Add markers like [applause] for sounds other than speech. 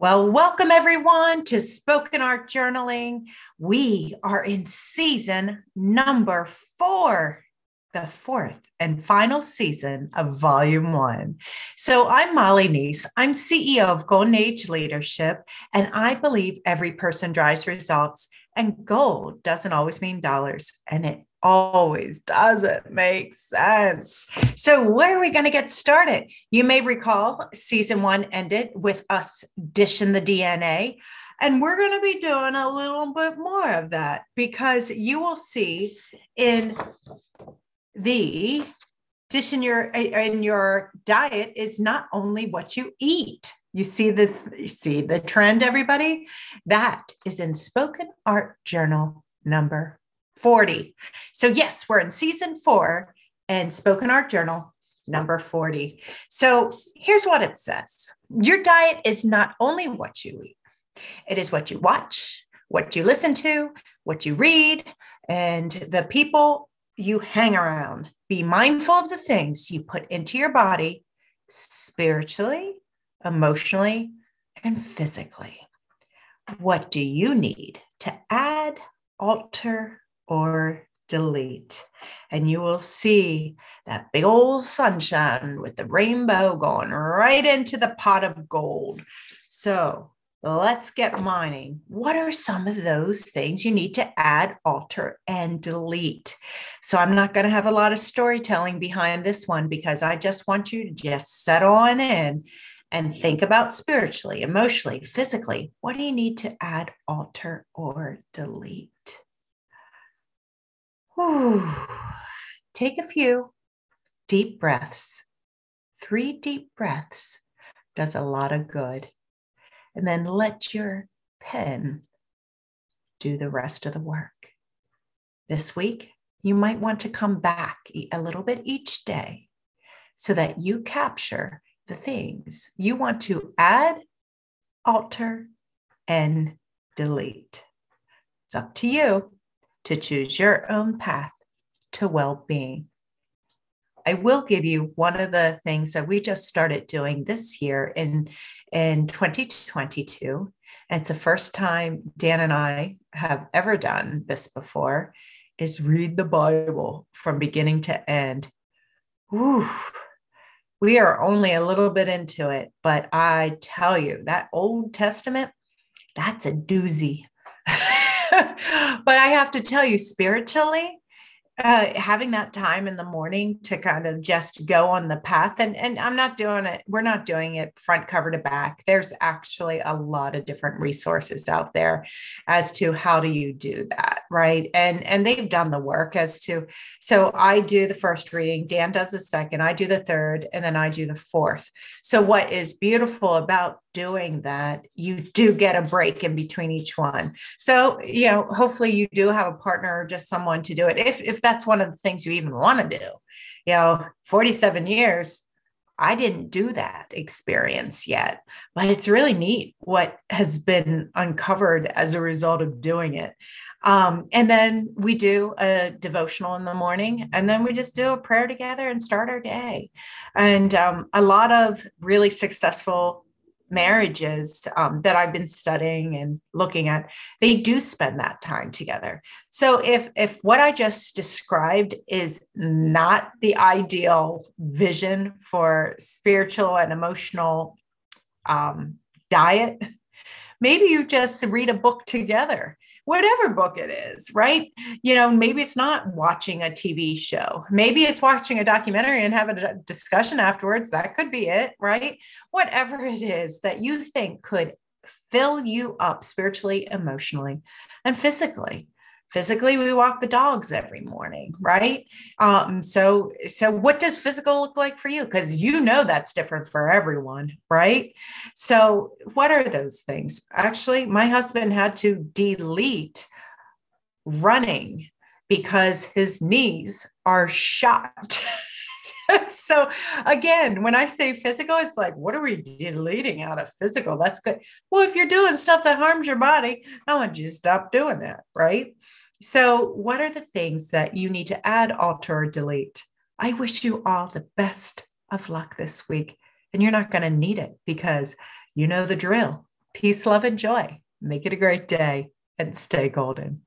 Well, welcome everyone to Spoken Art Journaling. We are in season number four, the fourth and final season of volume one. So I'm Molly Nece. I'm CEO of Golden Age Leadership, and I believe every person drives results, and gold doesn't always mean dollars, and it always doesn't make sense. So, where are we going to get started? You may recall season one ended with us dishing the DNA. And we're going to be doing a little bit more of that because you will see in the dish in your in your diet is not only what you eat. You see the you see the trend, everybody. That is in Spoken Art Journal number 40. So, yes, we're in season four and Spoken Art Journal number 40. So, here's what it says Your diet is not only what you eat, it is what you watch, what you listen to, what you read, and the people you hang around. Be mindful of the things you put into your body spiritually, emotionally, and physically. What do you need to add, alter, or delete. And you will see that big old sunshine with the rainbow going right into the pot of gold. So let's get mining. What are some of those things you need to add, alter, and delete? So I'm not going to have a lot of storytelling behind this one because I just want you to just settle on in and think about spiritually, emotionally, physically. What do you need to add, alter, or delete? Whew. Take a few deep breaths. Three deep breaths does a lot of good. And then let your pen do the rest of the work. This week, you might want to come back a little bit each day so that you capture the things you want to add, alter, and delete. It's up to you to choose your own path to well being. I will give you one of the things that we just started doing this year in, in 2022. it's the first time Dan and I have ever done this before is read the Bible from beginning to end. Whew. We are only a little bit into it, but I tell you, that Old Testament, that's a doozy. [laughs] but I have to tell you, spiritually, uh, having that time in the morning to kind of just go on the path and and I'm not doing it we're not doing it front cover to back. There's actually a lot of different resources out there as to how do you do that right and and they've done the work as to so I do the first reading Dan does the second I do the third and then I do the fourth so what is beautiful about doing that, you do get a break in between each one. So, you know, hopefully you do have a partner or just someone to do it. If if that's one of the things you even want to do. You know, 47 years, I didn't do that experience yet, but it's really neat what has been uncovered as a result of doing it. Um, and then we do a devotional in the morning, and then we just do a prayer together and start our day. And um, a lot of really successful marriages um, that I've been studying and looking at, they do spend that time together. So if if what I just described is not the ideal vision for spiritual and emotional um, diet, maybe you just read a book together whatever book it is, right? You know, maybe it's not watching a TV show. Maybe it's watching a documentary and having a discussion afterwards. That could be it, right? Whatever it is that you think could fill you up spiritually, emotionally, and physically physically we walk the dogs every morning right? Um so so what does physical look like for you? Because you know that's different for everyone right? So what are those things? Actually my husband had to delete running because his knees are shot [laughs] [laughs] so again when i say physical it's like what are we deleting out of physical that's good well if you're doing stuff that harms your body i want you to stop doing that right so, what are the things that you need to add, alter, or delete? I wish you all the best of luck this week. And you're not going to need it because you know the drill. Peace, love, and joy. Make it a great day and stay golden.